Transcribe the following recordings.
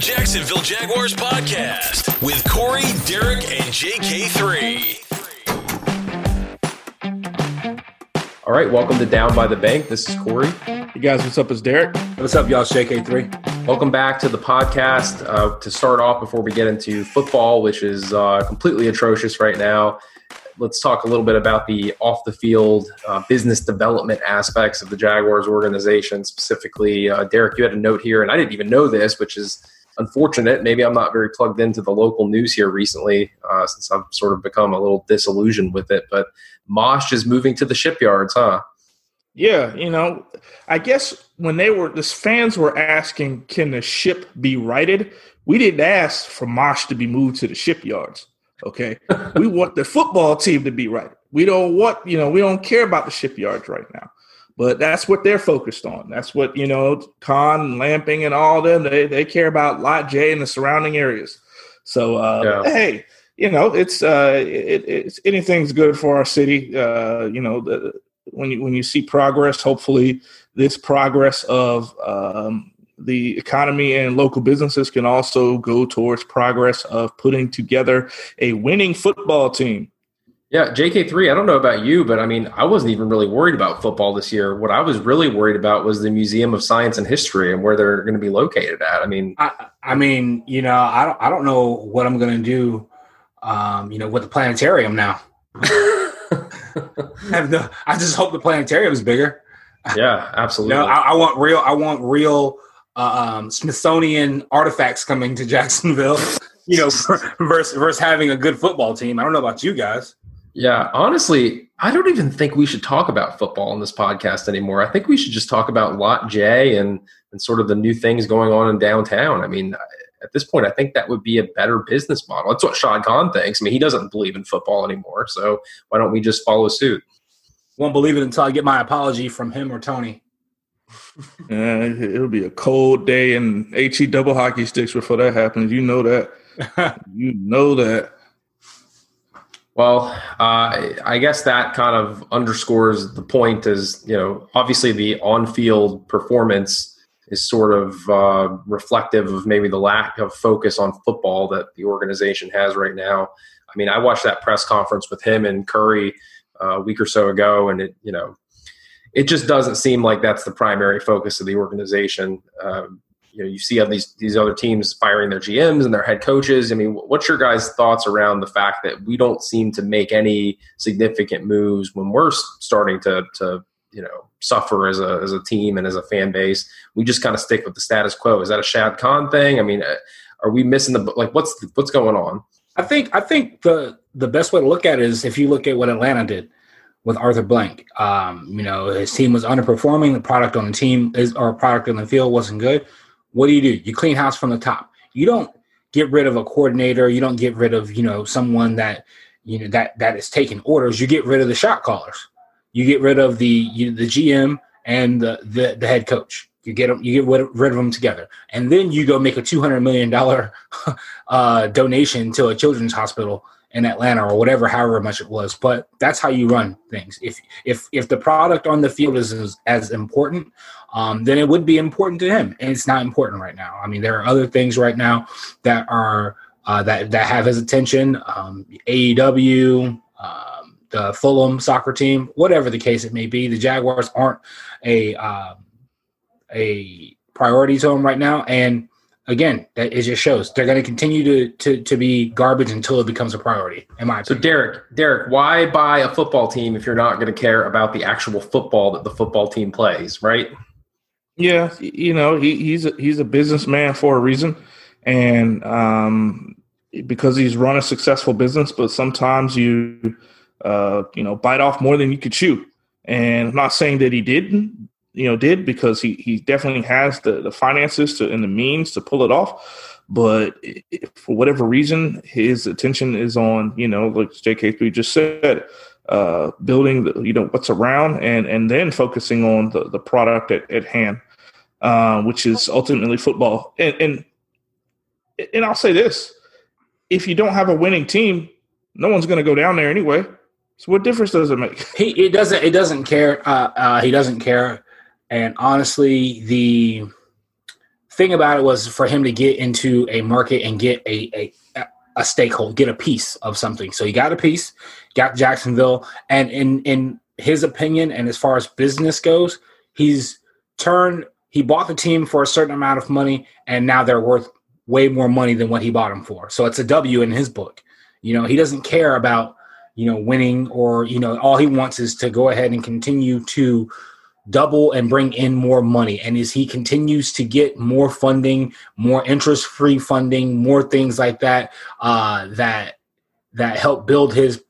Jacksonville Jaguars podcast with Corey, Derek, and JK3. All right, welcome to Down by the Bank. This is Corey. Hey guys, what's up? It's Derek. What's up, y'all? It's JK3. Welcome back to the podcast. Uh, to start off, before we get into football, which is uh, completely atrocious right now, let's talk a little bit about the off the field uh, business development aspects of the Jaguars organization. Specifically, uh, Derek, you had a note here, and I didn't even know this, which is unfortunate. Maybe I'm not very plugged into the local news here recently, uh, since I've sort of become a little disillusioned with it. But Mosh is moving to the shipyards, huh? Yeah, you know, I guess when they were, the fans were asking, can the ship be righted? We didn't ask for Mosh to be moved to the shipyards. Okay. we want the football team to be right. We don't want, you know, we don't care about the shipyards right now. But that's what they're focused on. That's what, you know, Khan, Lamping, and all them, they, they care about Lot J and the surrounding areas. So, uh, yeah. hey, you know, it's, uh, it, it's anything's good for our city. Uh, you know, the, when you when you see progress, hopefully this progress of um, the economy and local businesses can also go towards progress of putting together a winning football team. Yeah, JK3, I don't know about you, but I mean, I wasn't even really worried about football this year. What I was really worried about was the Museum of Science and History and where they're going to be located at. I mean, I, I mean, you know, I don't, I don't know what I'm going to do, um, you know, with the planetarium now. I, no, I just hope the planetarium is bigger. Yeah, absolutely. no, I, I, want real. I want real uh, um, Smithsonian artifacts coming to Jacksonville. you know, versus versus having a good football team. I don't know about you guys. Yeah, honestly, I don't even think we should talk about football in this podcast anymore. I think we should just talk about Lot J and and sort of the new things going on in downtown. I mean, at this point, I think that would be a better business model. That's what Shad Khan thinks. I mean, he doesn't believe in football anymore, so why don't we just follow suit? Won't believe it until I get my apology from him or Tony. yeah, it'll be a cold day in HE double hockey sticks before that happens. You know that. you know that. Well, uh, I guess that kind of underscores the point. Is you know, obviously the on-field performance is sort of uh, reflective of maybe the lack of focus on football that the organization has right now. I mean, I watched that press conference with him and Curry uh, a week or so ago, and it you know it just doesn't seem like that's the primary focus of the organization. Um, you know, you see these these other teams firing their GMs and their head coaches. I mean, what's your guys' thoughts around the fact that we don't seem to make any significant moves when we're starting to to you know suffer as a as a team and as a fan base? We just kind of stick with the status quo. Is that a Shad Khan thing? I mean, uh, are we missing the like? What's the, what's going on? I think I think the the best way to look at it is if you look at what Atlanta did with Arthur Blank. Um, you know, his team was underperforming. The product on the team is or product on the field wasn't good. What do you do? You clean house from the top. You don't get rid of a coordinator. You don't get rid of you know someone that you know that that is taking orders. You get rid of the shot callers. You get rid of the you, the GM and the, the the head coach. You get them, you get rid of them together, and then you go make a two hundred million dollar uh, donation to a children's hospital in Atlanta or whatever, however much it was. But that's how you run things. If if if the product on the field is as, as important, um, then it would be important to him, and it's not important right now. I mean, there are other things right now that are uh, that that have his attention. Um, AEW. Um, the Fulham soccer team, whatever the case it may be, the Jaguars aren't a um, a priority to him right now, and again, that it just shows they're going to continue to, to to be garbage until it becomes a priority. In my opinion. so, Derek, Derek, why buy a football team if you're not going to care about the actual football that the football team plays, right? Yeah, you know he, he's a, he's a businessman for a reason, and um, because he's run a successful business. But sometimes you uh, you know bite off more than you could chew. And I'm not saying that he didn't, you know did because he he definitely has the the finances to and the means to pull it off. But for whatever reason his attention is on you know like jk3 just said uh building the you know what's around and and then focusing on the the product at, at hand uh, which is ultimately football. And and and i'll say this if you don't have a winning team no one's going to go down there anyway. So what difference does it make? He it doesn't it doesn't care uh, uh he doesn't care and honestly, the thing about it was for him to get into a market and get a a, a stakeholder, get a piece of something. So he got a piece, got Jacksonville, and in in his opinion, and as far as business goes, he's turned. He bought the team for a certain amount of money, and now they're worth way more money than what he bought them for. So it's a W in his book. You know, he doesn't care about you know winning or you know all he wants is to go ahead and continue to double and bring in more money. And as he continues to get more funding, more interest-free funding, more things like that, uh, that that help build his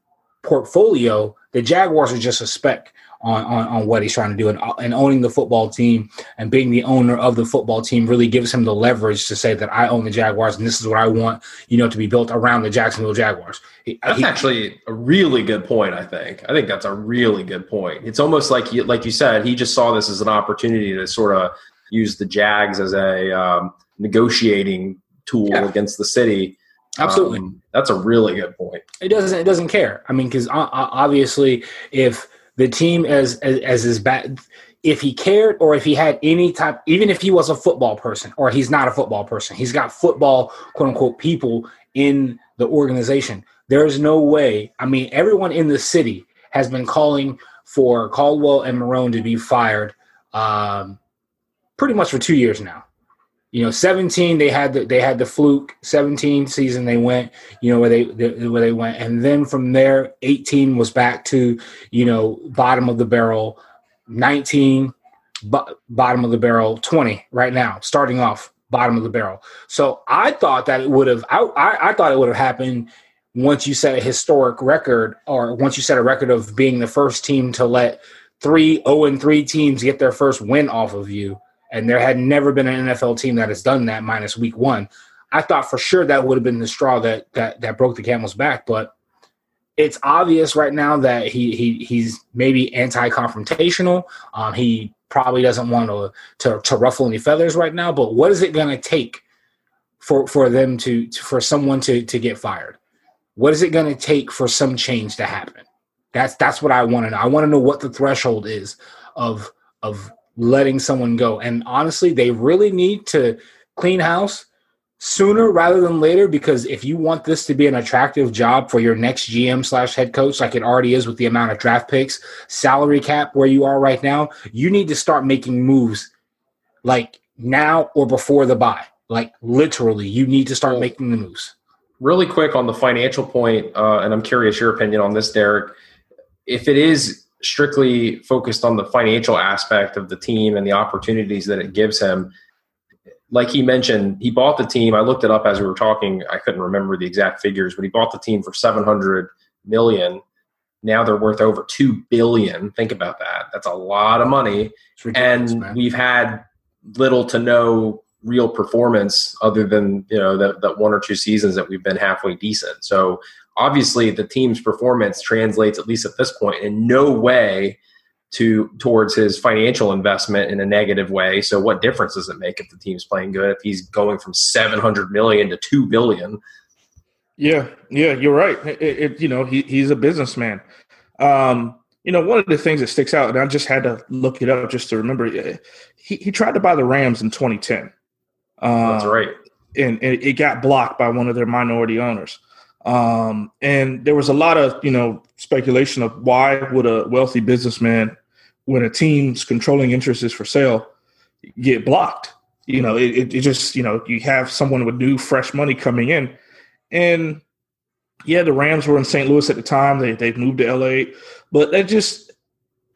portfolio, the Jaguars are just a speck on, on, on what he's trying to do. And, and owning the football team and being the owner of the football team really gives him the leverage to say that I own the Jaguars and this is what I want, you know, to be built around the Jacksonville Jaguars. He, that's he, actually a really good point. I think. I think that's a really good point. It's almost like you, like you said, he just saw this as an opportunity to sort of use the Jags as a um, negotiating tool yeah. against the city. Absolutely, um, that's a really good point. It doesn't. It doesn't care. I mean, because uh, obviously, if the team as as, as his bad. If he cared or if he had any type even if he was a football person or he's not a football person he's got football quote unquote people in the organization. There's no way i mean everyone in the city has been calling for caldwell and marrone to be fired um, pretty much for two years now you know 17 they had the, they had the fluke. 17 season they went you know where they, where they went. And then from there 18 was back to you know bottom of the barrel. 19 bottom of the barrel. 20 right now starting off bottom of the barrel. So i thought that it would have I, I, I thought it would have happened once you set a historic record or once you set a record of being the first team to let three 0 and 3 teams get their first win off of you and there had never been an NFL team that has done that minus week one. I thought for sure that would have been the straw that that that broke the camel's back, but it's obvious right now that he he he's maybe anti-confrontational. Um, he probably doesn't want to, to to ruffle any feathers right now. But what is it going to take for for them to, to for someone to to get fired? What is it going to take for some change to happen? That's that's what I want to know. I want to know what the threshold is of of letting someone go. And honestly, they really need to clean house sooner rather than later because if you want this to be an attractive job for your next GM slash head coach, like it already is with the amount of draft picks, salary cap where you are right now, you need to start making moves like now or before the buy. Like literally, you need to start making the moves. Really quick on the financial point, uh, and I'm curious your opinion on this, Derek. If it is strictly focused on the financial aspect of the team and the opportunities that it gives him. Like he mentioned, he bought the team. I looked it up as we were talking. I couldn't remember the exact figures, but he bought the team for 700 million. Now they're worth over 2 billion. Think about that. That's a lot of money. And man. we've had little to no real performance other than, you know, that, that one or two seasons that we've been halfway decent. So obviously the team's performance translates at least at this point in no way to towards his financial investment in a negative way. So what difference does it make if the team's playing good if he's going from 700 million to 2 billion? Yeah yeah you're right. It, it, you know he, he's a businessman. Um you know one of the things that sticks out and i just had to look it up just to remember he, he tried to buy the rams in 2010 uh, that's right. and, and it got blocked by one of their minority owners um, and there was a lot of, you know, speculation of why would a wealthy businessman, when a team's controlling interest is for sale, get blocked? You know, it, it just, you know, you have someone with new, fresh money coming in. And yeah, the Rams were in St. Louis at the time. They they moved to LA, but that just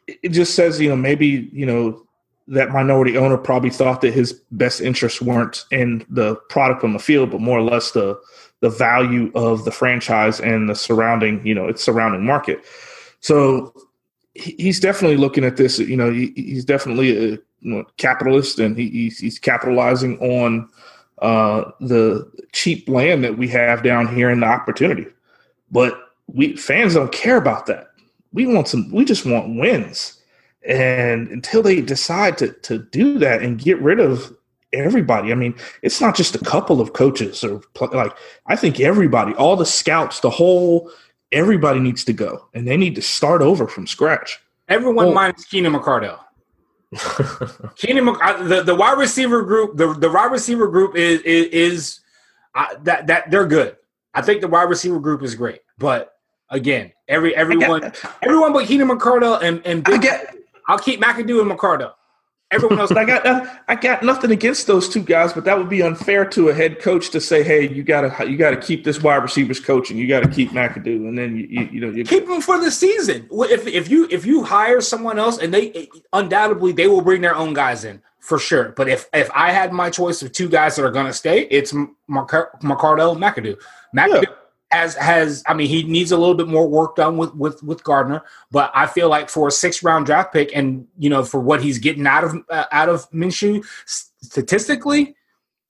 it just says you know maybe you know that minority owner probably thought that his best interests weren't in the product on the field, but more or less the the value of the franchise and the surrounding, you know, its surrounding market. So he's definitely looking at this. You know, he, he's definitely a capitalist, and he, he's, he's, capitalizing on uh, the cheap land that we have down here and the opportunity. But we fans don't care about that. We want some. We just want wins. And until they decide to to do that and get rid of everybody. I mean, it's not just a couple of coaches or like I think everybody, all the scouts, the whole everybody needs to go and they need to start over from scratch. Everyone well, minus Keenan McCardell. Keenan, the, the wide receiver group, the, the wide receiver group is is, is uh, that that they're good. I think the wide receiver group is great, but again, every everyone, everyone but Keenan McCardell and and Big, I'll keep McAdoo and McCardell. Everyone else, I got I got nothing against those two guys, but that would be unfair to a head coach to say, "Hey, you gotta you gotta keep this wide receivers coaching. You got to keep McAdoo, and then you you, you know you keep them for the season. If if you if you hire someone else, and they undoubtedly they will bring their own guys in for sure. But if if I had my choice of two guys that are going to stay, it's McCardell, McAdoo. McAdoo. Yeah has has I mean he needs a little bit more work done with with with Gardner, but I feel like for a six round draft pick and you know for what he's getting out of uh, out of Minshew statistically,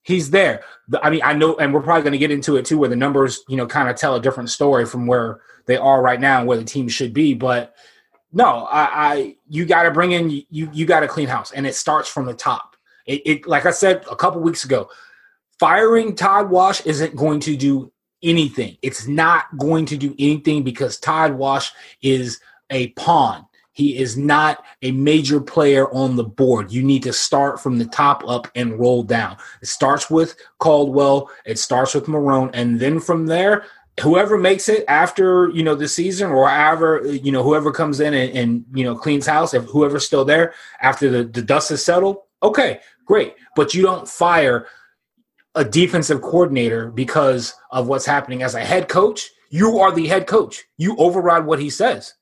he's there. I mean I know, and we're probably going to get into it too, where the numbers you know kind of tell a different story from where they are right now and where the team should be, but. No, I, I you got to bring in you you got to clean house, and it starts from the top. It, it like I said a couple weeks ago, firing Todd Wash isn't going to do anything. It's not going to do anything because Todd Wash is a pawn. He is not a major player on the board. You need to start from the top up and roll down. It starts with Caldwell, it starts with Marrone, and then from there, whoever makes it after you know the season or however you know whoever comes in and, and you know cleans house if whoever's still there after the, the dust has settled okay great but you don't fire a defensive coordinator because of what's happening as a head coach. You are the head coach. You override what he says.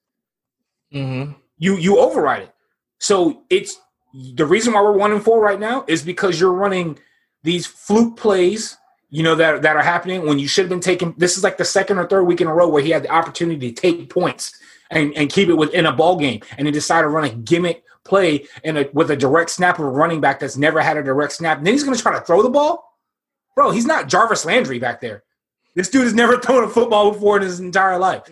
Mm-hmm. You you override it. So it's the reason why we're one and four right now is because you're running these fluke plays, you know, that that are happening when you should have been taking. This is like the second or third week in a row where he had the opportunity to take points and, and keep it within a ball game, and he decided to run a gimmick play in a, with a direct snap of a running back that's never had a direct snap. And then he's going to try to throw the ball. Bro, he's not Jarvis Landry back there. This dude has never thrown a football before in his entire life.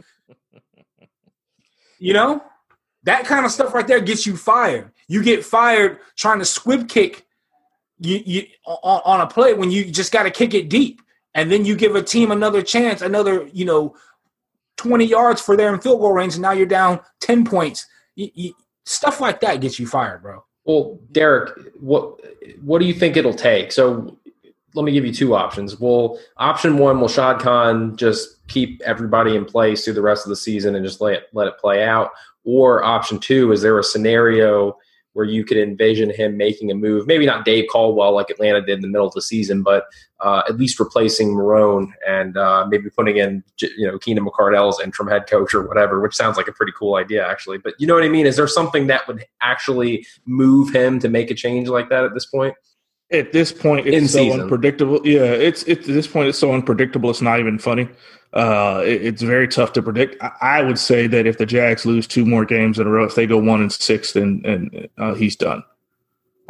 You know? That kind of stuff right there gets you fired. You get fired trying to squib kick you, you on, on a play when you just got to kick it deep. And then you give a team another chance, another, you know, 20 yards for their in field goal range, and now you're down 10 points. You, you, stuff like that gets you fired, bro. Well, Derek, what what do you think it'll take? So let me give you two options. Well, option one, will Shad Khan just keep everybody in place through the rest of the season and just let it, let it play out? Or option two, is there a scenario where you could envision him making a move? Maybe not Dave Caldwell like Atlanta did in the middle of the season, but uh, at least replacing Marrone and uh, maybe putting in you know Keenan McCardell's interim head coach or whatever, which sounds like a pretty cool idea actually. But you know what I mean? Is there something that would actually move him to make a change like that at this point? At this point it's In so season. unpredictable. Yeah, it's it's at this point it's so unpredictable. It's not even funny. Uh, it, it's very tough to predict. I, I, would say that if the Jags lose two more games in a row, if they go one and six, then and uh, he's done.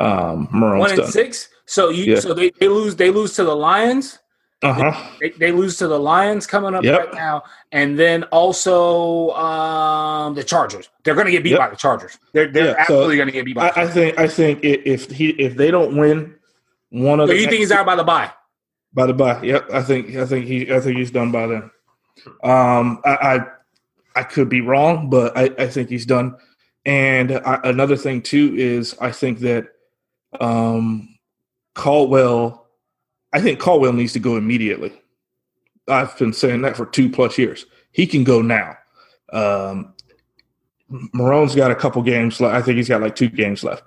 Um, one and done. six. So you yeah. so they, they lose they lose to the Lions. Uh-huh. They, they, lose to the Lions coming up yep. right now, and then also um, the Chargers. They're going to get beat yep. by the Chargers. They're they're yeah, absolutely so going to get beat by. I, I, think I think if he if they don't win one of so you think he's out by the bye? By the bye, yep. I think I think he I think he's done by then. Um, I I, I could be wrong, but I, I think he's done. And I, another thing too is I think that um, Caldwell, I think Caldwell needs to go immediately. I've been saying that for two plus years. He can go now. Um, Marrone's got a couple games left. I think he's got like two games left,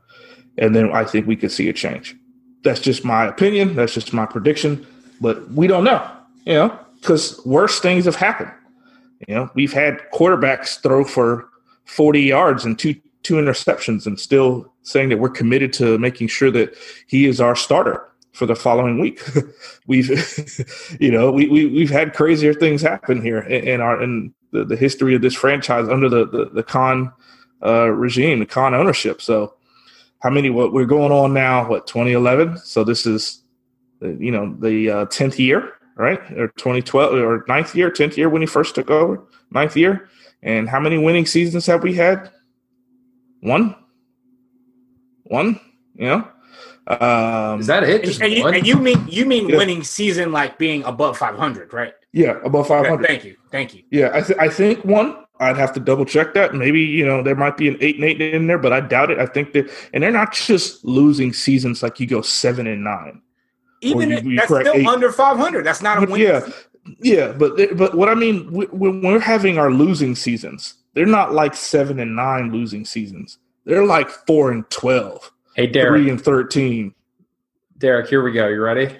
and then I think we could see a change that's just my opinion. That's just my prediction. But we don't know, you know, because worse things have happened. You know, we've had quarterbacks throw for 40 yards and two two interceptions and still saying that we're committed to making sure that he is our starter for the following week. we've, you know, we, we, we've had crazier things happen here in, our, in the, the history of this franchise under the, the, the Khan uh, regime, the Khan ownership. So how many? What we're going on now? What 2011? So this is, uh, you know, the uh, tenth year, right? Or 2012 or ninth year, tenth year when he first took over, ninth year. And how many winning seasons have we had? One. One. You know. Um, is that it? And, and, you, and, you, mean you mean yeah. winning season like being above 500, right? Yeah, above 500. thank you, thank you. Yeah, I, th- I think one. I'd have to double check that. Maybe you know there might be an eight and eight in there, but I doubt it. I think that, and they're not just losing seasons like you go seven and nine. Even if, that's still eight. under five hundred. That's not a win. Yeah, yeah, but but what I mean when we're having our losing seasons, they're not like seven and nine losing seasons. They're like four and twelve. Hey, Derek, three and thirteen. Derek, here we go. You ready?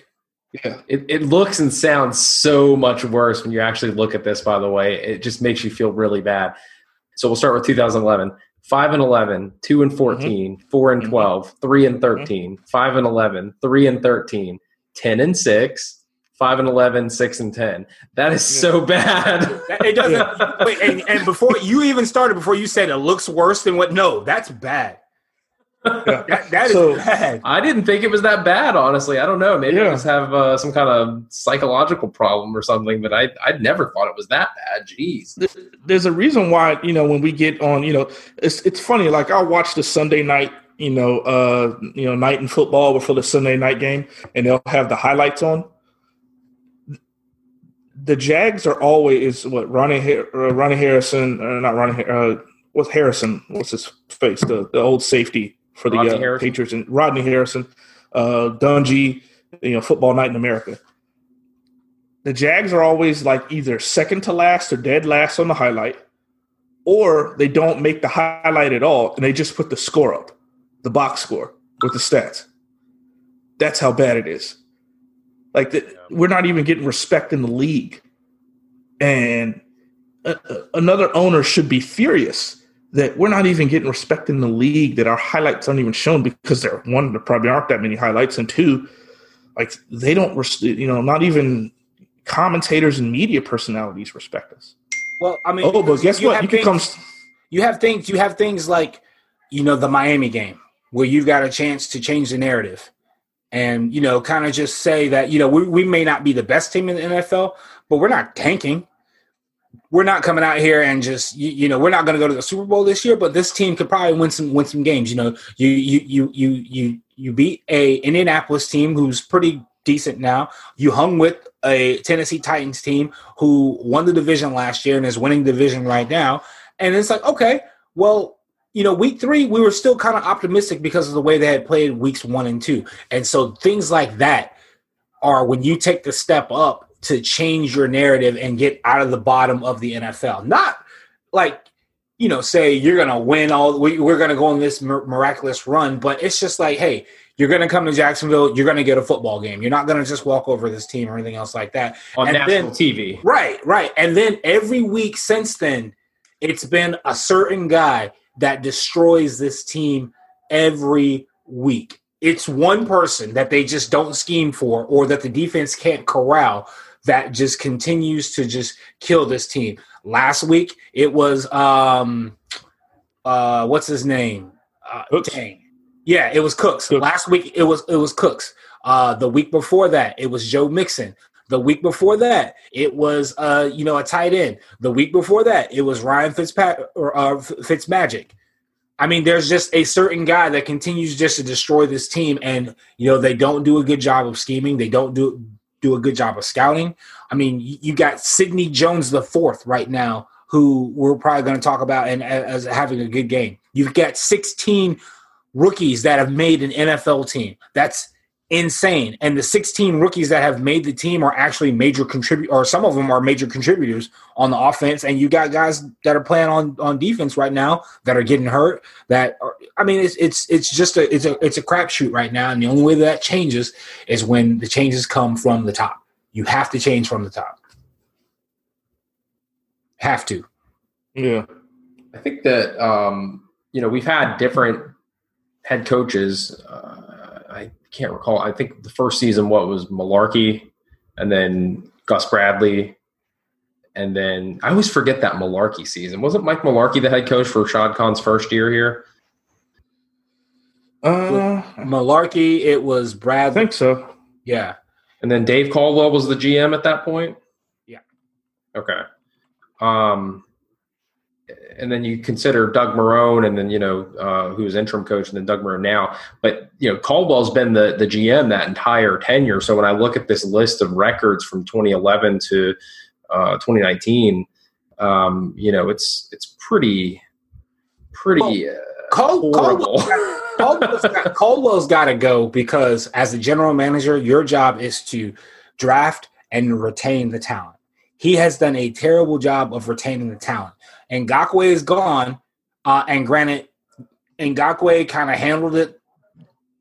Yeah. It, it looks and sounds so much worse when you actually look at this, by the way. It just makes you feel really bad. So we'll start with 2011. 5 and 11, 2 and 14, mm-hmm. 4 and mm-hmm. 12, 3 and 13, mm-hmm. 5 and 11, 3 and 13, 10 and 6, 5 and 11, 6 and 10. That is yeah. so bad. it doesn't. Wait, and, and before you even started, before you said it looks worse than what? No, that's bad. Yeah. that, that is so, bad. I didn't think it was that bad, honestly. I don't know. Maybe yeah. I just have uh, some kind of psychological problem or something, but I I never thought it was that bad. Jeez. There's a reason why you know when we get on, you know, it's it's funny. Like I'll watch the Sunday night, you know, uh, you know, night in football before the Sunday night game, and they'll have the highlights on. The Jags are always what Ronnie uh, Ronnie Harrison, uh, not Ronnie, uh, what's Harrison? What's his face? The the old safety for the uh, Patriots and Rodney Harrison, uh, Dungy, you know, Football Night in America. The Jags are always like either second to last or dead last on the highlight, or they don't make the highlight at all and they just put the score up, the box score with the stats. That's how bad it is. Like the, we're not even getting respect in the league, and uh, uh another owner should be furious that we're not even getting respect in the league, that our highlights aren't even shown because there one, there probably aren't that many highlights, and two, like they don't, you know, not even commentators and media personalities respect us. Well, I mean, oh, but guess you what? You things, can come. You have things. You have things like, you know, the Miami game where you've got a chance to change the narrative, and you know, kind of just say that you know we, we may not be the best team in the NFL, but we're not tanking we're not coming out here and just you, you know we're not going to go to the Super Bowl this year, but this team could probably win some win some games. You know, you you you you you you beat a Indianapolis team who's pretty decent now. You hung with a Tennessee Titans team who won the division last year and is winning division right now. And it's like, okay, well, you know, week three, we were still kind of optimistic because of the way they had played weeks one and two. And so things like that are when you take the step up to change your narrative and get out of the bottom of the NFL. Not like, you know, say you're going to win all, we're going to go on this miraculous run, but it's just like, hey, you're going to come to Jacksonville, you're going to get a football game. You're not going to just walk over this team or anything else like that. On and national then, TV. Right, right. And then every week since then, it's been a certain guy that destroys this team every week. It's one person that they just don't scheme for or that the defense can't corral that just continues to just kill this team. Last week it was um uh what's his name? Uh, dang. Yeah, it was Cooks. Cooks. Last week it was it was Cooks. Uh the week before that it was Joe Mixon. The week before that, it was uh, you know a tight end. The week before that, it was Ryan Fitzpat or uh, Fitzmagic. I mean, there's just a certain guy that continues just to destroy this team, and you know they don't do a good job of scheming. They don't do do a good job of scouting. I mean, you got Sidney Jones the fourth right now, who we're probably going to talk about and as having a good game. You've got 16 rookies that have made an NFL team. That's insane. And the 16 rookies that have made the team are actually major contribute or some of them are major contributors on the offense. And you got guys that are playing on on defense right now that are getting hurt. That are, I mean, it's it's it's just a it's a it's a crapshoot right now. And the only way that, that changes is when the changes come from the top. You have to change from the top. Have to. Yeah. I think that um, you know we've had different head coaches. Uh, I can't recall. I think the first season, what was Mularkey, and then Gus Bradley, and then I always forget that Mularkey season. Wasn't Mike Mularkey the head coach for Shad Khan's first year here? Uh, Mularkey, it was Brad. I think so. Yeah. And then Dave Caldwell was the GM at that point. Yeah. Okay. Um, and then you consider Doug Marrone, and then you know uh, who's interim coach, and then Doug Marrone now. But you know Caldwell's been the the GM that entire tenure. So when I look at this list of records from 2011 to uh, 2019, um, you know, it's it's pretty pretty uh, Col- horrible. Caldwell's got, Caldwell's got to go because as a general manager, your job is to draft and retain the talent. He has done a terrible job of retaining the talent. And Ngakoue is gone. Uh, and granted, Ngakoue kind of handled it.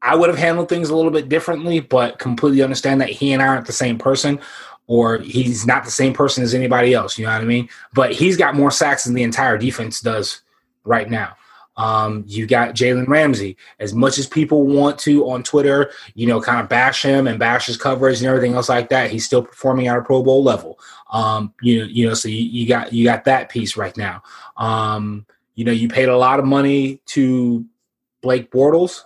I would have handled things a little bit differently, but completely understand that he and I aren't the same person, or he's not the same person as anybody else. You know what I mean? But he's got more sacks than the entire defense does right now. Um, you got Jalen Ramsey. As much as people want to on Twitter, you know, kind of bash him and bash his coverage and everything else like that, he's still performing at a Pro Bowl level. Um, you know, you know, so you, you got you got that piece right now. Um, you know, you paid a lot of money to Blake Bortles.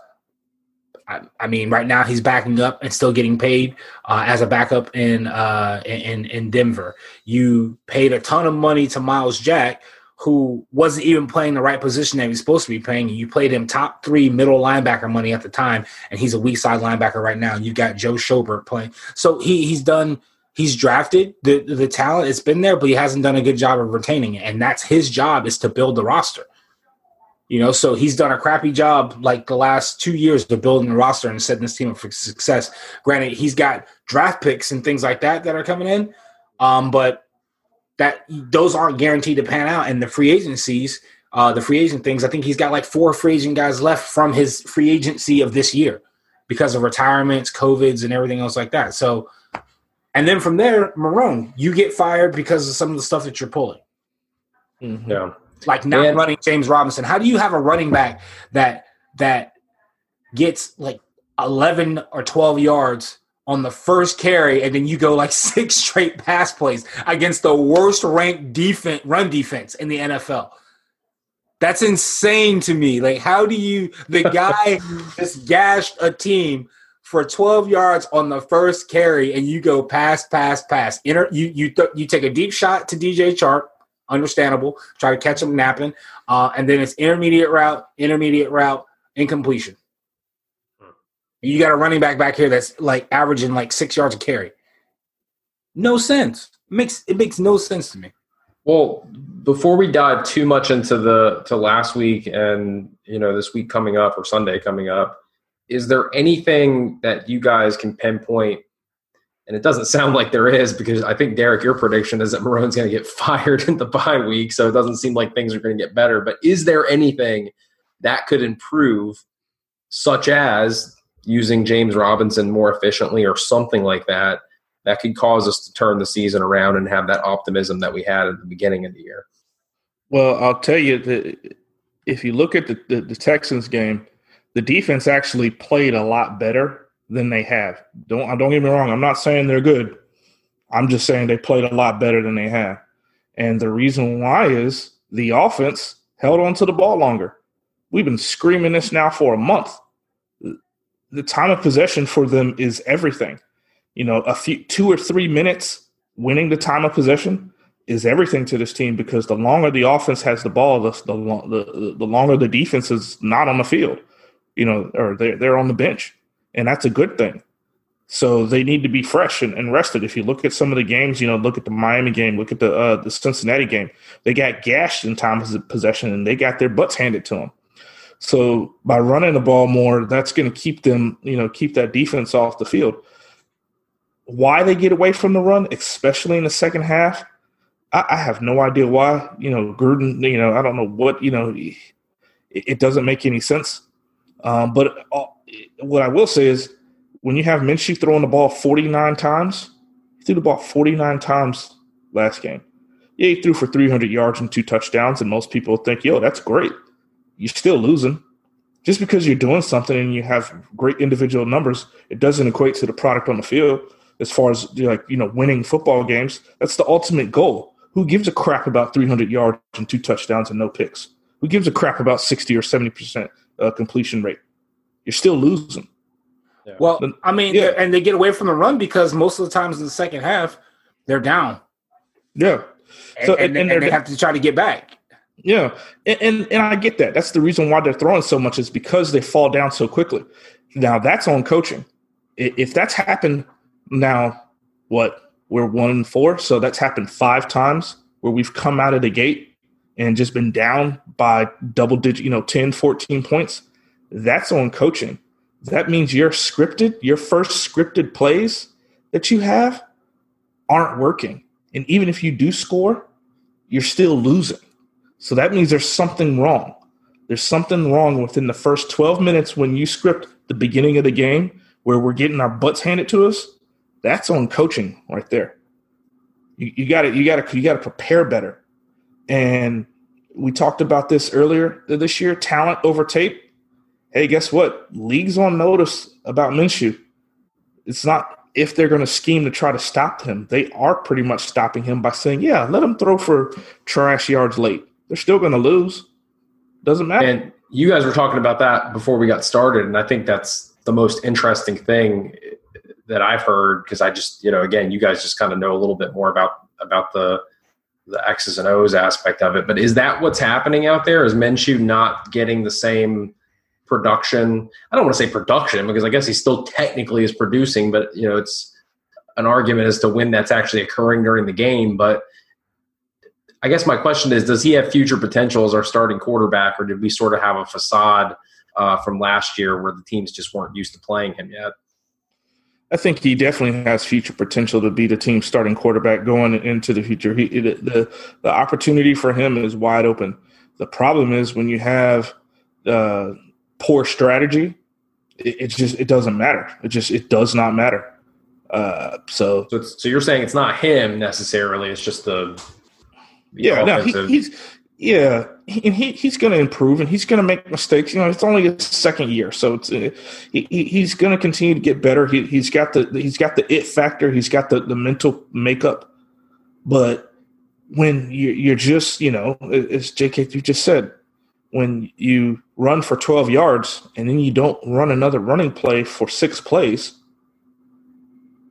I, I mean, right now he's backing up and still getting paid uh, as a backup in uh, in in Denver. You paid a ton of money to Myles Jack, who wasn't even playing the right position that he's supposed to be playing. You played him top three middle linebacker money at the time, and he's a weak side linebacker right now. You've got Joe Schobert playing, so he he's done. He's drafted the the talent. It's been there, but he hasn't done a good job of retaining it, and that's his job is to build the roster. You know, so he's done a crappy job like the last two years of building the roster and setting this team up for success. Granted, he's got draft picks and things like that that are coming in, um, but that those aren't guaranteed to pan out. And the free agencies, uh, the free agent things, I think he's got like four free agent guys left from his free agency of this year because of retirements, COVIDs, and everything else like that. So, and then from there, Marrone, you get fired because of some of the stuff that you're pulling. Mhm. yeah. like not And- running James Robinson. How do you have a running back that that gets like 11 or 12 yards on the first carry and then you go like six straight pass plays against the worst ranked defense run defense in the NFL? That's insane to me. Like how do you the guy just gashed a team for 12 yards on the first carry and you go pass pass pass. Inter, you you th- you take a deep shot to DJ Chark understandable. Try to catch him napping, uh, and then it's intermediate route, intermediate route, incompletion. You got a running back back here that's like averaging like six yards a carry. No sense. makes it makes no sense to me. Well, before we dive too much into the to last week and you know this week coming up or Sunday coming up, is there anything that you guys can pinpoint? And it doesn't sound like there is because I think Derek, your prediction is that Marrone's going to get fired in the bye week, so it doesn't seem like things are going to get better. But is there anything that could improve, such as using James Robinson more efficiently or something like that? That could cause us to turn the season around and have that optimism that we had at the beginning of the year. Well, I'll tell you that if you look at the, the, the Texans game, the defense actually played a lot better than they have. Don't don't get me wrong. I'm not saying they're good. I'm just saying they played a lot better than they have. And the reason why is the offense held on to the ball longer. We've been screaming this now for a month. The time of possession for them is everything. You know, a few two or three minutes winning the time of possession is everything to this team because the longer the offense has the ball, the the, the, the longer the defense is not on the field, you know, or they're, they're on the bench. And that's a good thing. So they need to be fresh and, and rested. If you look at some of the games, you know, look at the Miami game, look at the uh, the Cincinnati game, they got gashed in time of possession and they got their butts handed to them. So by running the ball more, that's going to keep them, you know, keep that defense off the field. Why they get away from the run, especially in the second half, I, I have no idea why. You know, Gruden, you know, I don't know what, you know, it, it doesn't make any sense. Um, but uh, what I will say is when you have Minshew throwing the ball 49 times, he threw the ball 49 times last game. Yeah, he threw for 300 yards and two touchdowns, and most people think, yo, that's great. You're still losing. Just because you're doing something and you have great individual numbers, it doesn't equate to the product on the field as far as like you know winning football games. That's the ultimate goal. Who gives a crap about 300 yards and two touchdowns and no picks? Who gives a crap about 60 or 70 percent uh, completion rate? You're still losing. Yeah. Well, I mean, Yeah. and they get away from the run because most of the times in the second half, they're down. Yeah, And, So, and, and- and and they have to try to get back. Yeah, and, and and I get that. That's the reason why they're throwing so much is because they fall down so quickly. Now that's on coaching. If that's happened now, what we're one and four, so that's happened five times where we've come out of the gate and just been down by double digit, you know, 10, 14 points, that's on coaching. That means your scripted, your first scripted plays that you have aren't working. And even if you do score, you're still losing. So that means there's something wrong. There's something wrong within the first 12 minutes when you script the beginning of the game where we're getting our butts handed to us. That's on coaching right there. You got to you got to you got to prepare better. And we talked about this earlier this year. Talent over tape. Hey, guess what? Leagues on notice about Minshew. It's not if they're going to scheme to try to stop him. They are pretty much stopping him by saying, "Yeah, let him throw for trash yards late. They're still going to lose. Doesn't matter." And you guys were talking about that before we got started, and I think that's the most interesting thing that I've heard because I just, you know, again, you guys just kind of know a little bit more about about the the X's and O's aspect of it. But is that what's happening out there? Is Minshew not getting the same production? I don't want to say production because I guess he still technically is producing, but you know, it's an argument as to when that's actually occurring during the game. But I guess my question is, does he have future potential as our starting quarterback, or did we sort of have a facade uh, from last year where the teams just weren't used to playing him yet? I think he definitely has future potential to be the team starting quarterback going into the future. He, the the opportunity for him is wide open. The problem is when you have uh, poor strategy, it, it, just it doesn't matter. It just it does not matter. Uh, so so, so you're saying it's not him necessarily. It's just the, the yeah. No, he, he's yeah, and he, he's going to improve and he's going to make mistakes. You know, it's only his second year, so it's uh, he, he's going to continue to get better. He, he's got the he's got the it factor. He's got the, the mental makeup. But when you, you're just you know, as JK you just said, when you run for 12 yards and then you don't run another running play for six plays,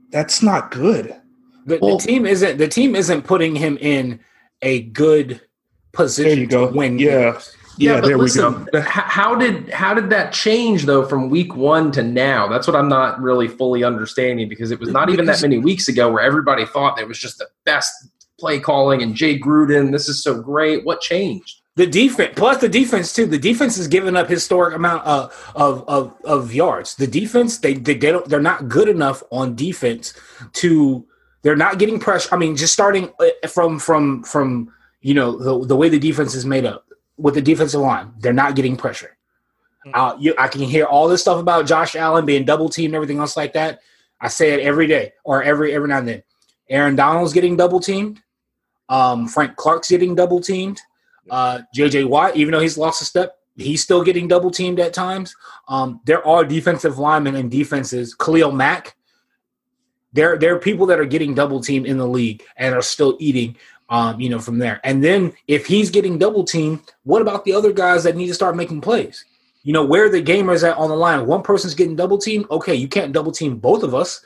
that's not good. The, well, the team isn't the team isn't putting him in a good position there you go. to win yeah. games. Yeah, yeah there listen, we go. How did how did that change though from week one to now? That's what I'm not really fully understanding because it was not even that many weeks ago where everybody thought it was just the best play calling and Jay Gruden. This is so great. What changed? The defense, plus the defense too. The defense has given up historic amount of of of, of yards. The defense, they, they they don't they're not good enough on defense to. They're not getting pressure. I mean, just starting uh, from from from you know the, the way the defense is made up with the defensive line, they're not getting pressure. Mm-hmm. Uh, you, I can hear all this stuff about Josh Allen being double teamed and everything else like that. I say it every day or every every now and then. Aaron Donald's getting double teamed. Um, Frank Clark's getting double teamed. Uh, JJ Watt, even though he's lost a step, he's still getting double teamed at times. Um, there are defensive linemen and defenses. Khalil Mack. There, there are people that are getting double team in the league and are still eating um, you know, from there. And then if he's getting double team, what about the other guys that need to start making plays? You know, where the gamers at on the line? One person's getting double team. Okay, you can't double team both of us.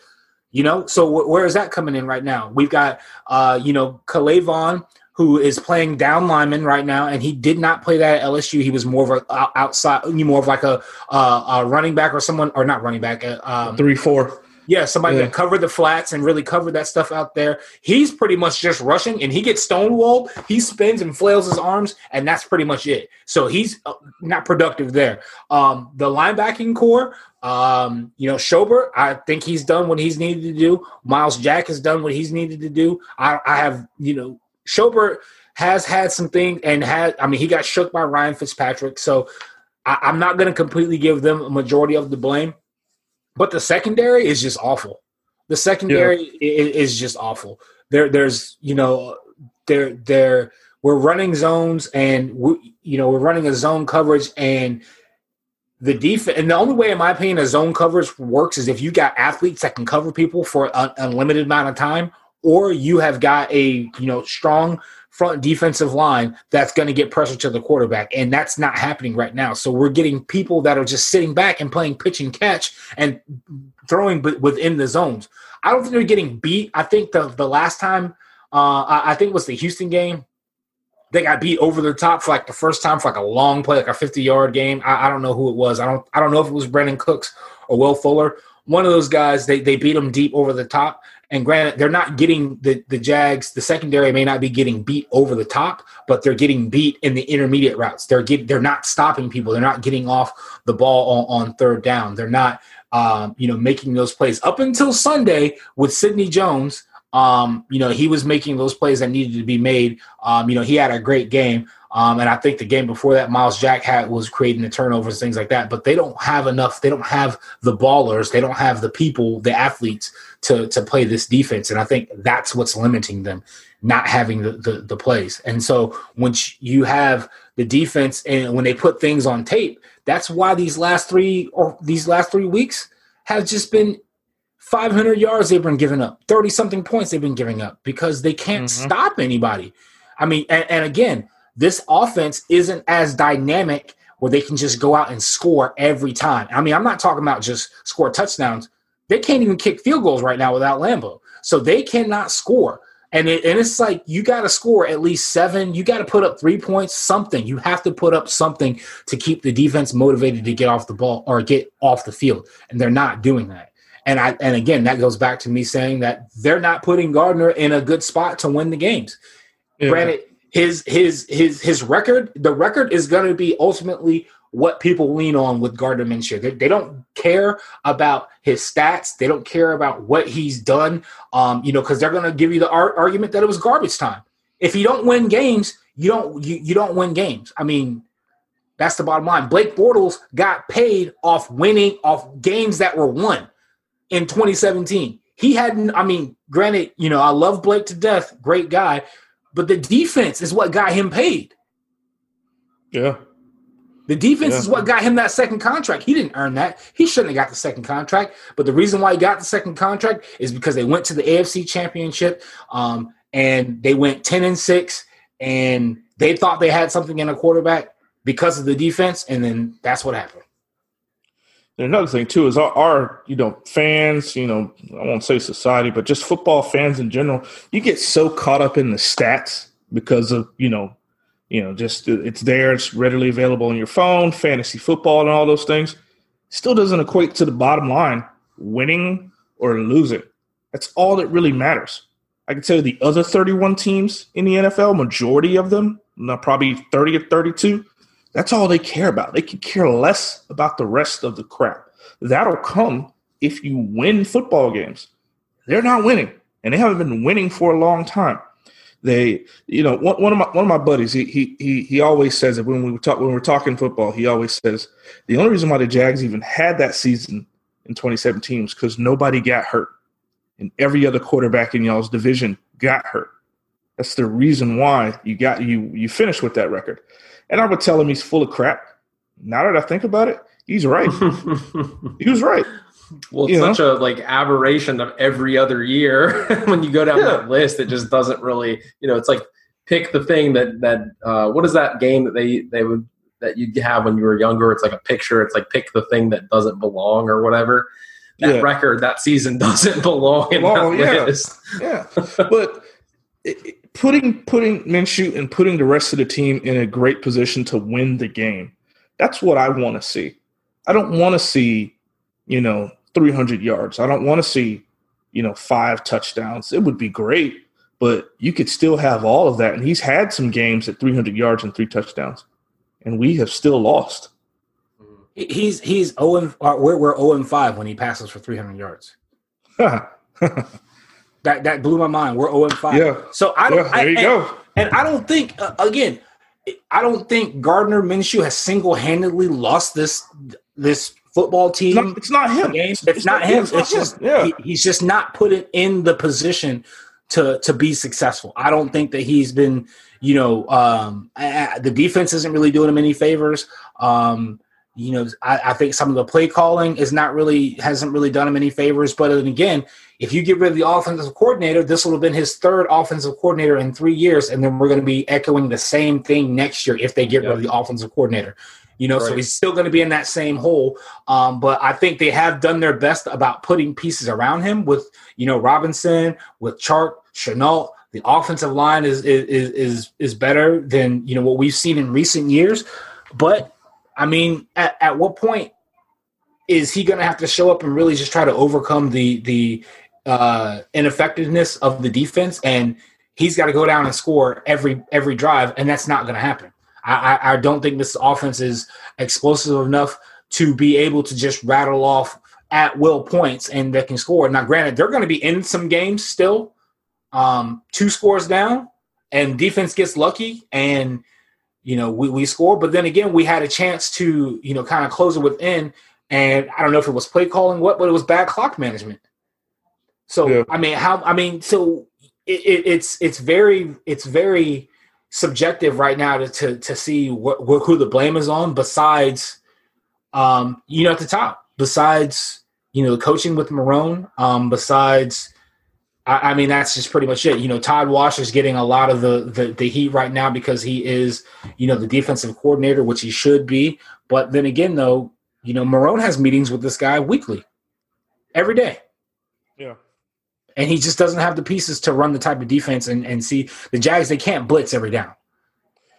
You know, so wh- where is that coming in right now? We've got, uh, you know, K'Lavon, who is playing down lineman right now, and he did not play that at LSU. He was more of a outside, more of like a, uh, a running back or someone, or not running back, uh, um, three four. Yeah, somebody yeah. that covered the flats and really covered that stuff out there. He's pretty much just rushing and he gets stonewalled. He spins and flails his arms, and that's pretty much it. So he's uh, not productive there. Um, the linebacking core, um, you know, Schobert, I think he's done what he's needed to do. Myles Jack has done what he's needed to do. I, I have, you know, Schobert has had some things and had, I mean, he got shook by Ryan Fitzpatrick. So I, I'm not going to completely give them a majority of the blame. But the secondary is just awful. The secondary yeah. is, is, just awful. There, there's you know, there, there. We're running zones, and we, you know, we're running a zone coverage, and the defense. And the only way, in my opinion, a zone coverage works is if you got athletes that can cover people for an unlimited amount of time, or you have got a you know strong front defensive line that's going to get pressure to the quarterback. And that's not happening right now. So we're getting people that are just sitting back and playing pitch and catch and throwing within the zones. I don't think they're getting beat. I think the, the last time, uh, I, think it was the Houston game, they got beat over the top for like the first time for like a long play, like a 50 yard game. I, I don't know who it was. I don't, I don't know if it was Brandin Cooks or Will Fuller. One of those guys, they, they beat them deep over the top. And granted, they're not getting the the Jags. The secondary may not be getting beat over the top, but they're getting beat in the intermediate routes. They're get they're not stopping people. They're not getting off the ball on, on third down. They're not um, you know making those plays up until Sunday with Sidney Jones. Um, you know he was making those plays that needed to be made. Um, you know he had a great game. Um, and I think the game before that, Myles Jack had was creating the turnovers, things like that. But they don't have enough. They don't have the ballers. They don't have the people, the athletes to to play this defense. And I think that's what's limiting them, not having the the, the plays. And so once you have the defense, and when they put things on tape, that's why these last three or these last three weeks have just been 500 yards they've been giving up, 30 something points they've been giving up because they can't mm-hmm. stop anybody. I mean, and, and again this offense isn't as dynamic where they can just go out and score every time. I mean, I'm not talking about just score touchdowns. They can't even kick field goals right now without Lambo. So they cannot score. And, it, and it's like you got to score at least seven. You got to put up three points, something. You have to put up something to keep the defense motivated to get off the ball or get off the field. And they're not doing that. And I and again, that goes back to me saying that they're not putting Gardner in a good spot to win the games. Yeah. Granted, his his his his record the record is going to be ultimately what people lean on with Gardner Minshew. They, they, don't care about his stats. They don't care about what he's done. Um, you know, because they're going to give you the ar- argument that it was garbage time. If you don't win games, you don't you, you don't win games. I mean, that's the bottom line. Blake Bortles got paid off winning off games that were won in 2017. He hadn't. I mean, granted, you know, I love Blake to death, great guy, but the defense is what got him paid. Yeah. The defense yeah. is what got him that second contract. He didn't earn that. He shouldn't have got the second contract. But the reason why he got the second contract is because they went to the AFC Championship um, and they went 10 and 6 and they thought they had something in a quarterback because of the defense. And then that's what happened. And another thing too is our, our, you know fans, you know, I won't say society, but just football fans in general. You get so caught up in the stats because of you know, you know, just it's there, it's readily available on your phone, fantasy football, and all those things. Still doesn't equate to the bottom line, winning or losing. That's all that really matters. I can tell you the other 31 teams in the NFL, majority of them, not probably 30 or 32, that's all they care about. They can care less about the rest of the crap. That'll come if you win football games. They're not winning, and they haven't been winning for a long time. They, you know, one, one of my one of my buddies, he he he he always says that when we talk when we're talking football, he always says the only reason why the Jags even had that season in 2017 was because nobody got hurt, and every other quarterback in y'all's division got hurt. That's the reason why you got you you finished with that record. And I would tell him he's full of crap. Now that I think about it, he's right. he was right. Well, it's you such know? a like aberration of every other year. when you go down yeah. that list, it just doesn't really, you know, it's like pick the thing that that uh, what is that game that they they would that you have when you were younger? It's like a picture. It's like pick the thing that doesn't belong or whatever. That yeah. record that season doesn't belong in belong, that yeah. list. yeah, but it, putting putting Minshew and putting the rest of the team in a great position to win the game. That's what I want to see. I don't want to see, you know, 300 yards. I don't want to see, you know, five touchdowns. It would be great, but you could still have all of that. And he's had some games at 300 yards and three touchdowns, and we have still lost. He's he's 0 uh, we're we're 0 and 5 when he passes for 300 yards. That that blew my mind. We're 0 and 5. Yeah. So I don't. Yeah, there you go. And, I don't think uh, again. I don't think Gardner Minshew has single handedly lost this this football team. It's not, it's not him. It's, it's, not, not him. It's, it's just Yeah. He, he's just not put it in the position to to be successful. I don't think that he's been. You know, um, I, the defense isn't really doing him any favors. Um, you know, I, I, think some of the play calling is not really hasn't really done him any favors. But then again, if you get rid of the offensive coordinator, this will have been his third offensive coordinator in three years, and then we're going to be echoing the same thing next year if they get rid of the offensive coordinator. You know, right. so he's still going to be in that same hole. Um, but I think they have done their best about putting pieces around him with, you know, Robinson, with Chark, Shenault. The offensive line is is is is better than you know what we've seen in recent years. But I mean, at, at what point is he going to have to show up and really just try to overcome the the uh, ineffectiveness of the defense, and he's got to go down and score every every drive, and that's not going to happen. I, I, I don't think this offense is explosive enough to be able to just rattle off at will points and they can score. Now, granted, they're going to be in some games still, um, two scores down, and defense gets lucky and you know we, we score. But then again, we had a chance to you know kind of close it within, and I don't know if it was play calling, what, but it was bad clock management. So yeah. I mean, how I mean, so it, it, it's it's very it's very subjective right now to to, to see what, what, who the blame is on. Besides, um, you know, at the top, besides you know, the coaching with Marrone, um, besides. I, I mean, that's just pretty much it. You know, Todd Wash is getting a lot of the, the the heat right now because he is, you know, the defensive coordinator, which he should be. But then again, though, you know, Marrone has meetings with this guy weekly, every day. Yeah and he just doesn't have the pieces to run the type of defense and, and see the Jags. They can't blitz every down.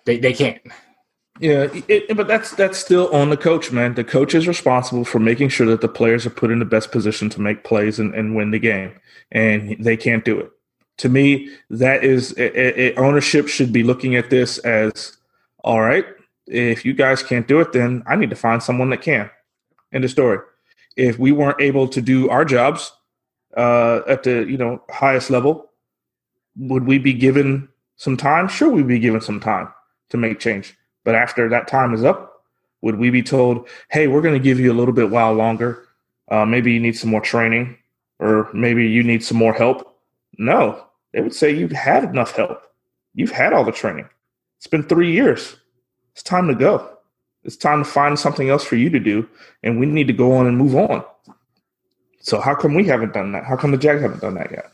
They they can't. Yeah, it, but that's that's still on the coach, man. The coach is responsible for making sure that the players are put in the best position to make plays and, and win the game, and they can't do it. To me, that is it, it, ownership should be looking at this as all right. If you guys can't do it, then I need to find someone that can. End of story. If we weren't able to do our jobs, uh, at the you know highest level, would we be given some time? Sure, we'd be given some time to make change. But after that time is up, would we be told, "Hey, we're going to give you a little bit while longer. Uh, maybe you need some more training, or maybe you need some more help"? No, they would say you've had enough help. You've had all the training. It's been three years. It's time to go. It's time to find something else for you to do, and we need to go on and move on. So how come we haven't done that? How come the Jags haven't done that yet?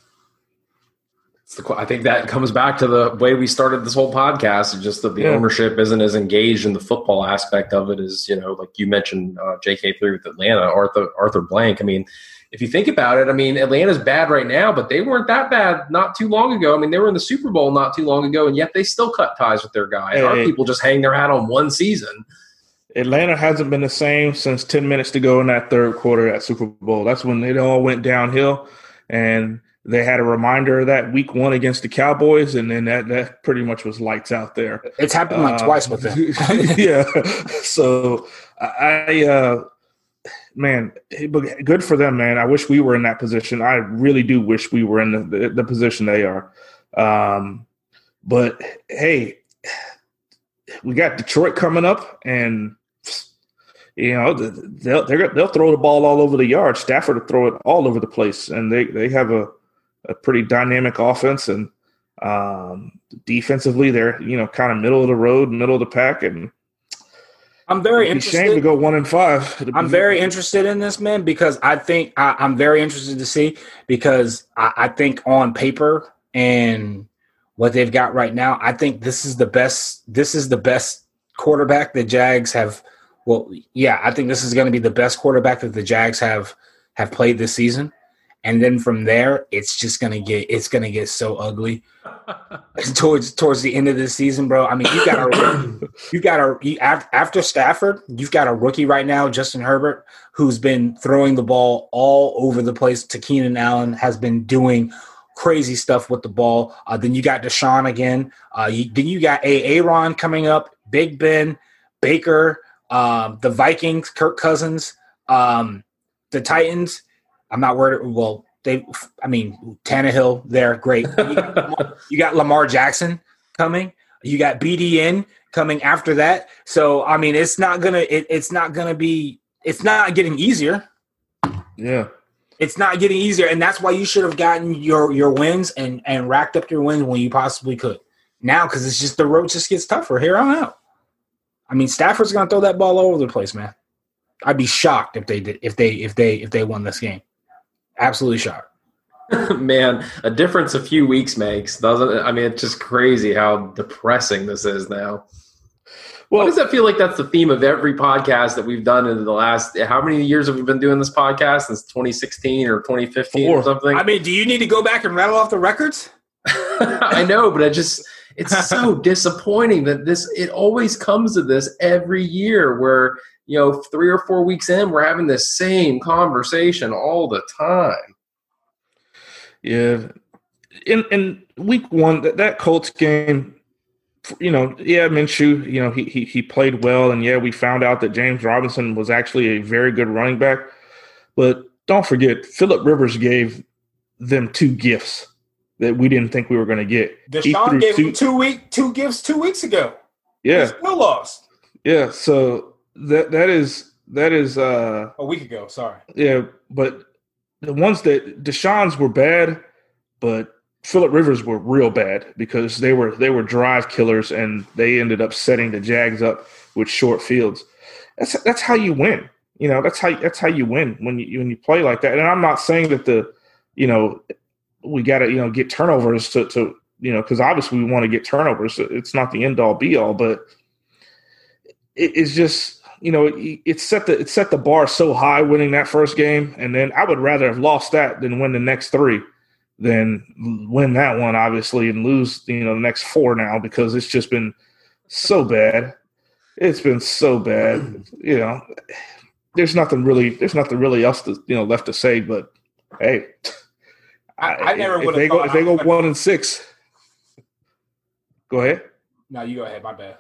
I think that comes back to the way we started this whole podcast. Just that the yeah. ownership isn't as engaged in the football aspect of it as you know, like you mentioned, uh, JK three with Atlanta, Arthur Arthur Blank. I mean, if you think about it, I mean, Atlanta's bad right now, but they weren't that bad not too long ago. I mean, they were in the Super Bowl not too long ago, and yet they still cut ties with their guy. Hey, Our hey. people just hang their hat on one season. Atlanta hasn't been the same since 10 minutes to go in that third quarter at Super Bowl. That's when it all went downhill. And they had a reminder of that week one against the Cowboys, and then that, that pretty much was lights out there. It's happened like uh, twice with them. yeah. So I, uh, man, good for them, man. I wish we were in that position. I really do wish we were in the, the, the position they are. Um, but hey, we got Detroit coming up, and you know they'll they'll throw the ball all over the yard. Stafford will throw it all over the place, and they they have a a pretty dynamic offense and um, defensively they're you know kind of middle of the road, middle of the pack, and I'm very interested. Shame to go one and five. I'm very interested in this man because I think I, am very interested to see because I, I, think on paper and what they've got right now, I think this is the best. This is the best quarterback the Jags have well, yeah, I think this is going to be the best quarterback that the Jags have have played this season. And then from there, it's just gonna get it's gonna get so ugly towards towards the end of the season, bro. I mean, you got a you got a after Stafford, you've got a rookie right now, Justin Herbert, who's been throwing the ball all over the place. To Keenan Allen has been doing crazy stuff with the ball. Uh, then you got Deshaun again. Uh, you, then you got a Aaron coming up, Big Ben, Baker, um, the Vikings, Kirk Cousins, um, the Titans. I'm not worried. Well, they, I mean, Tannehill, they're great. You got, Lamar, you got Lamar Jackson coming. You got BDN coming after that. So I mean, it's not gonna. It, it's not gonna be. It's not getting easier. Yeah. It's not getting easier, and that's why you should have gotten your your wins and and racked up your wins when you possibly could. Now, because it's just the road just gets tougher here on out. I mean, Stafford's going to throw that ball all over the place, man. I'd be shocked if they did if they if they if they won this game. Absolutely shocked. man, a difference a few weeks makes, doesn't it? I mean, it's just crazy how depressing this is now. Well, Why does that feel like that's the theme of every podcast that we've done in the last? How many years have we been doing this podcast since 2016 or 2015 Four. or something? I mean, do you need to go back and rattle off the records? I know, but I just it's so disappointing that this it always comes to this every year where you know three or four weeks in we're having the same conversation all the time Yeah. In in week one, that, that Colts game, you know, yeah, Minshew, you know, he, he he played well, and yeah, we found out that James Robinson was actually a very good running back. But don't forget, Philip Rivers gave them two gifts that we didn't think we were going to get. Deshaun gave two- him two week two gifts two weeks ago. Yeah, He still lost yeah. So that that is that is uh a week ago. Sorry. yeah, but the ones that Deshaun's were bad, but Philip Rivers were real bad because they were they were drive killers and they ended up setting the Jags up with short fields. That's that's how you win. You know, that's how that's how you win when you when you play like that. And I'm not saying that the you know we got to you know get turnovers to to you know because obviously we want to get turnovers. It's not the end all be all, but it, it's just you know it, it set the it set the bar so high winning that first game, and then I would rather have lost that than win the next three than win that one obviously and lose you know the next four now because it's just been so bad. It's been so bad. You know, there's nothing really there's nothing really else to you know left to say, but hey. I, I never would they have if they go one and six. Go ahead. No, you go ahead. My bad.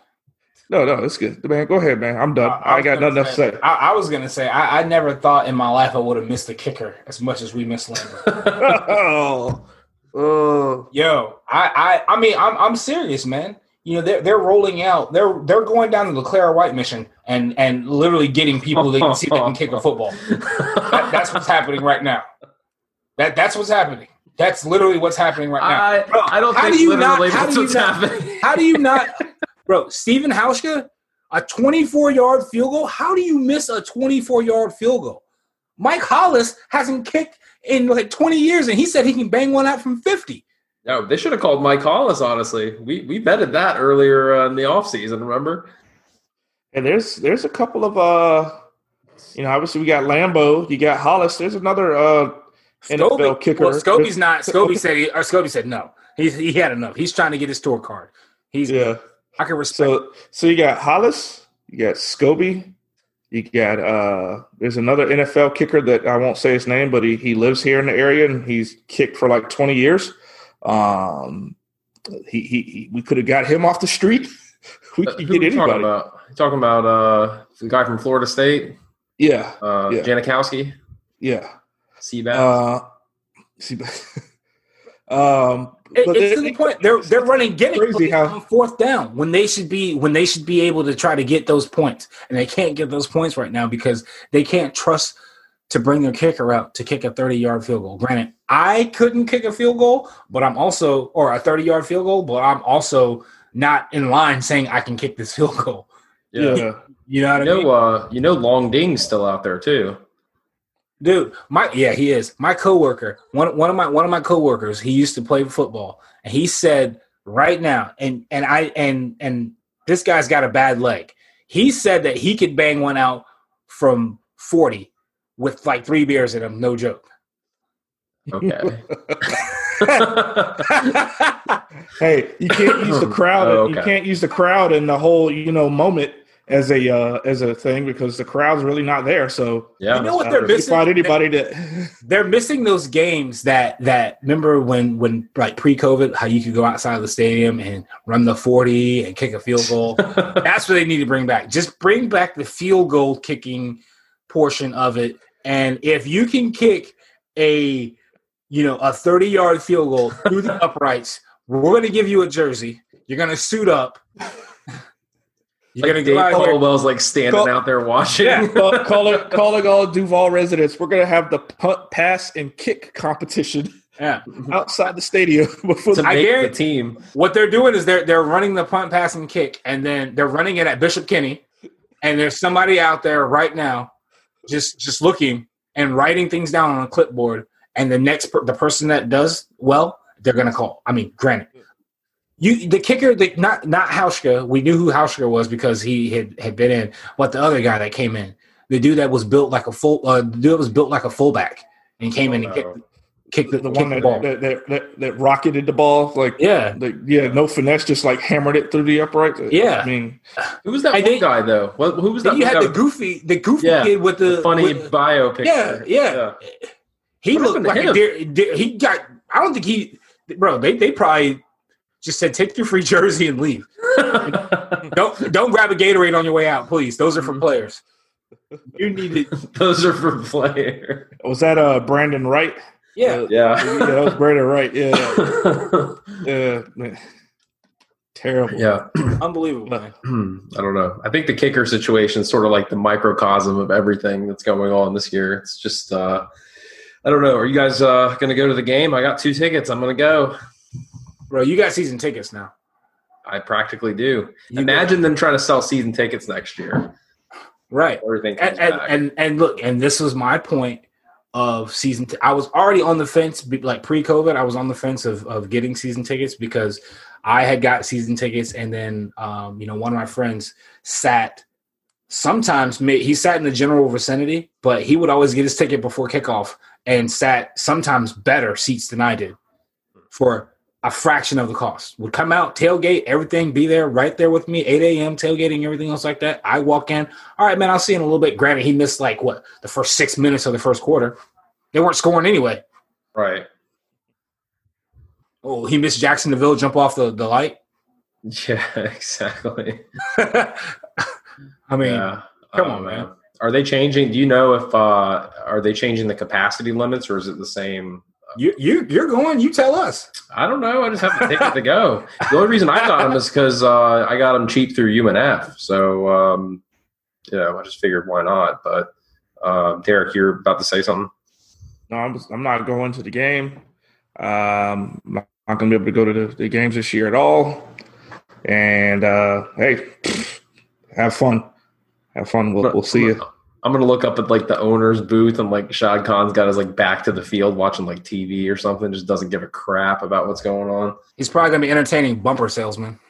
No, no, that's good, man. Go ahead, man. I'm done. I, was got nothing else to say. I, I was gonna say I, I never thought in my life I would have missed the kicker as much as we missed Lambert. oh, oh, Yo, I, I I mean I'm I'm serious, man. You know they're they're rolling out. They're they're going down to the Clara White mission and and literally getting people that can see they can kick a football. That, that's what's happening right now. That that's what's happening. That's literally what's happening right now. I, Bro, I don't how think do you not- literally how that's do you what's not- happening. How do you not, bro? Stephen Hauschka, a 24 yard field goal. How do you miss a 24 yard field goal? Mike Hollis hasn't kicked in like 20 years, and he said he can bang one out from 50. No, they should have called Mike Hollis. Honestly, we we betted that earlier uh, in the offseason, Remember? and there's there's a couple of uh, you know, obviously we got Lambo, you got Hollis. There's another uh NFL kicker. Well, Scobee's not. Scobee said. He, or Scobee said no. He he had enough. He's trying to get his tour card. He's. Yeah. I can respect. So so you got Hollis, you got Scobee, you got uh there's another NFL kicker that I won't say his name, but he, he lives here in the area and he's kicked for like 20 years. Um he, he, he we could have got him off the street. we Uh, could who get we talking anybody. about? Talking about uh, the guy from Florida State, Yeah, uh, Yeah. Janikowski, yeah. Seabass. Uh see um It- but it's they- to the point they're they're running get it how- on fourth down when they should be when they should be able to try to get those points and they can't get those points right now because they can't trust to bring their kicker out to kick a 30 yard field goal. Granted, I couldn't kick a field goal, but I'm also or a 30 yard field goal, but I'm also not in line saying I can kick this field goal. yeah. yeah. You know what You I mean? know, uh, you know, Long Ding's still out there too. Dude, my yeah, he is. My coworker, one one of my one of my coworkers, he used to play football, and he said right now, and and I and and this guy's got a bad leg. He said that he could bang one out from forty with like three beers in him, no joke. Okay. Hey, you can't use the crowd. Oh, You can't use the crowd and the whole you know moment as a uh, as a thing because the crowd's really not there. So yeah. You know what uh, they're if missing? find anybody that They're missing those games that that remember when when like pre COVID, how you could go outside of the stadium and run the forty and kick a field goal. That's what they need to bring back. Just bring back the field goal kicking portion of it. And if you can kick a, you know, a 30 yard field goal through the uprights, we're going to give you a jersey. You're going to suit up. You're like going to Dave here. Caldwell's like standing out there watching. Yeah. call, calling calling all Duval residents, we're gonna have the punt, pass, and kick competition Yeah. outside the stadium before to the, I make the team. What they're doing is they're they're running the punt, pass, and kick, and then they're running it at Bishop Kenny, And there's somebody out there right now, just just looking and writing things down on a clipboard. And the next per, the person that does well, they're gonna call. I mean, granted, you the kicker, the, not not Hauschka. We knew who Hauschka was because he had had been in, but the other guy that came in, the dude that was built like a full, uh, the dude that was built like a fullback, and came in and Oh, kicked, kicked the, the kicked one the that ball. that, that, that that rocketed the ball like yeah, like yeah no finesse just like hammered it through the upright. Yeah. I mean Who was that I one think- guy though? What, who was that? you one had the goofy, the goofy Yeah, kid with the funny with- bio picture. yeah, yeah, He What looked like a him? deer, deer- he got. I don't think he, bro. They they probably just said take your free jersey and leave. don't don't grab a Gatorade on your way out, please. Those are for players. You need it. Those are for player. Was that uh Brandon Wright? Yeah. Uh, Yeah. yeah, that was Brandon Wright. Yeah, yeah, man. terrible. yeah. Unbelievable. I don't know. I think the kicker situation is sort of like the microcosm of everything that's going on this year. It's just, uh, I don't know. Are you guys uh, going to go to the game? I got two tickets. I'm going to go. Bro, you got season tickets now. I practically do. You Imagine them trying to sell season tickets next year. Right. Everything And, and and and look, and this was my point of season. T- I was already on the fence, like pre-COVID. I was on the fence of of getting season tickets because I had got season tickets, and then um, you know one of my friends sat. Sometimes he sat in the general vicinity, but he would always get his ticket before kickoff and sat sometimes better seats than I did for a fraction of the cost. Would come out, tailgate, everything, be there, right there with me, 8 a.m. tailgating, everything else like that. I walk in, all right, man, I'll see you in a little bit. Granted, he missed like what the first six minutes of the first quarter. They weren't scoring anyway. right. Oh, he missed Jaxson de Ville jump off the, the light. Yeah, exactly. I mean, yeah. come Oh, on, man. Are they changing? Do you know if uh, are they changing the capacity limits or is it the same? You you you're going. You tell us. I don't know. I just have to take it to go. The only reason I got them is because uh, I got them cheap through UNF. So, um, you know, I just figured why not. But um, Derek, you're about to say something. No, I'm, I'm not going to the game. Um, I'm not going to be able to go to the, the games this year at all. And uh, hey, have fun. Have fun. We'll, we'll see you. I'm gonna look up at like the owner's booth and like Shad Khan's got his like back to the field watching like TV or something. Just doesn't give a crap about what's going on. He's probably gonna be entertaining bumper salesman.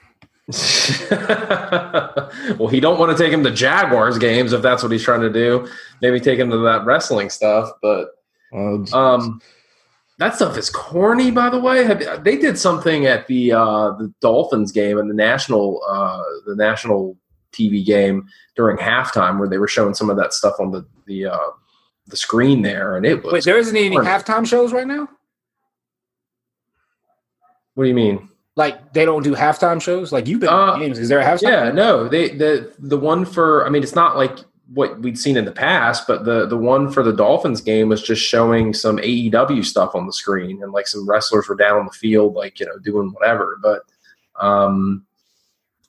well, he don't want to take him to Jaguars games if that's what he's trying to do. Maybe take him to that wrestling stuff, but Uh, um, that stuff is corny. By the way, Have, they did something at the uh, the Dolphins game and the national uh, the national TV game during halftime where they were showing some of that stuff on the the uh, the screen there, and it was. Wait, there isn't any halftime shows right now. what do you mean? Like they don't do halftime shows. Like you've been Uh, games. Is there a halftime? Yeah, no, they the the one for I mean it's not like what we'd seen in the past, but the the one for the Dolphins game was just showing some AEW stuff on the screen and like some wrestlers were down on the field like, you know, doing whatever, but um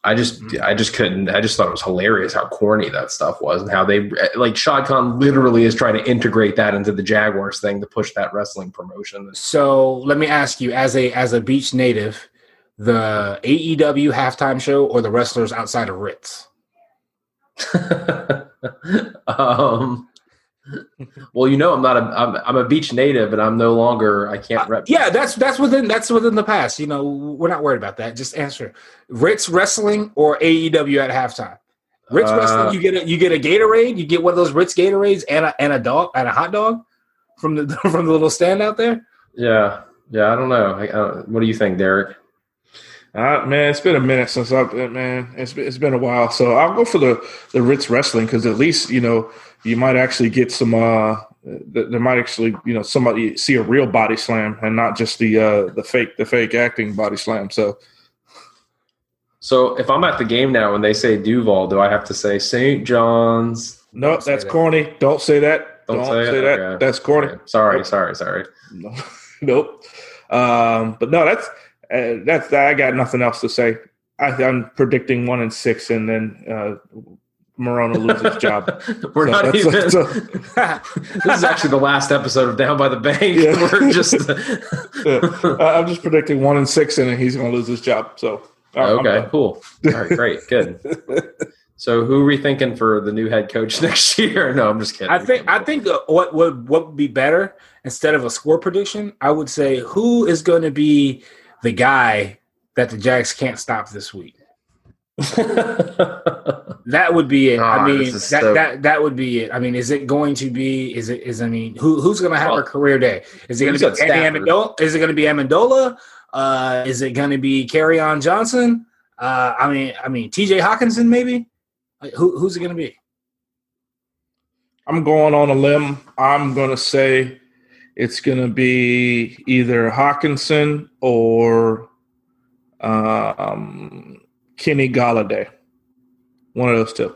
I just I just couldn't I just thought it was hilarious how corny that stuff was and how they like Shad Khan literally is trying to integrate that into the Jaguars thing to push that wrestling promotion. So let me ask you, as a as a beach native, the AEW halftime show or the wrestlers outside of Ritz? um, well, you know, I'm not a I'm, I'm a beach native, and I'm no longer I can't rep. Yeah, that's that's within that's within the past. You know, we're not worried about that. Just answer Ritz wrestling or AEW at halftime. Ritz Uh, wrestling, you get a you get a Gatorade, you get one of those Ritz Gatorades and a and a dog and a hot dog from the from the little stand out there. yeah, yeah. I don't know. I, uh, what do you think, Derek? Uh, man, it's been a minute since I've been, man. It's been, it's been a while. So I'll go for the, the Ritz wrestling because at least, you know, you might actually get some, uh, th- there might actually, you know, somebody see a real body slam and not just the, uh, the fake, the fake acting body slam. So So, if I'm at the game now and they say Duval, do I have to say St. John's? no, say that's that. corny. Don't say that. Don't Don't, say say, that. Okay. That's corny. Okay. Sorry, Nope. sorry, sorry. No, nope. Um, but no, that's uh, that's I got nothing else to say. I, I'm predicting one and six, and then uh, Marrone loses job. We're So not that's- even. so- this is actually the last episode of Down by the Bank. Yeah. We're just. Yeah. Uh, I'm just predicting one and six, and he's going to lose his job. So uh, okay, cool. All right, great, good. So, who are we thinking for the new head coach next year? No, I'm just kidding. I think I think uh, what would what would be better instead of a score prediction, I would say who is going to be the guy that the Jags can't stop this week. That would be it. I mean, that, so- that that would be it. I mean, is it going to be? Is it? Is I mean, who who's going to have Well, a career day? Is it going to be said Andy Stafford. Amendola? Is it going to be Amendola? Uh, is it going to be Kerryon Johnson? Uh, I mean, I mean, T.J. Hockenson maybe. Like, who who's it going to be? I'm going on a limb. I'm going to say it's going to be either Hockenson or um, Kenny Golladay. One of those two.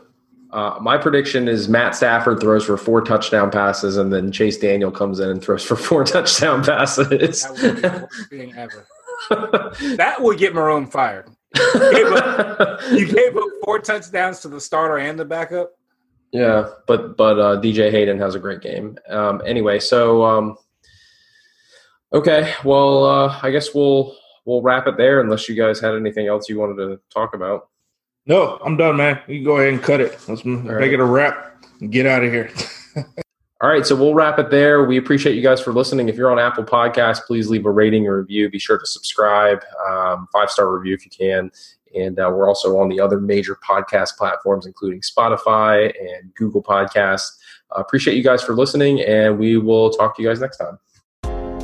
Uh, my prediction is Matt Stafford throws for four touchdown passes, and then Chase Daniel comes in and throws for four touchdown passes. That would be the worst thing ever. that would get Marrone fired. You gave, up, you gave up four touchdowns to the starter and the backup. Yeah, but but uh, DJ Hayden has a great game. Um, anyway, so um, okay, well, uh, I guess we'll we'll wrap it there, unless you guys had anything else you wanted to talk about. No, I'm done, man. You can go ahead and cut it. Let's make right. it a wrap and get out of here. All right, so we'll wrap it there. We appreciate you guys for listening. If you're on Apple Podcasts, please leave a rating or review. Be sure to subscribe, um, five star review if you can. And uh, we're also on the other major podcast platforms, including Spotify and Google Podcasts. Uh, appreciate you guys for listening, and we will talk to you guys next time.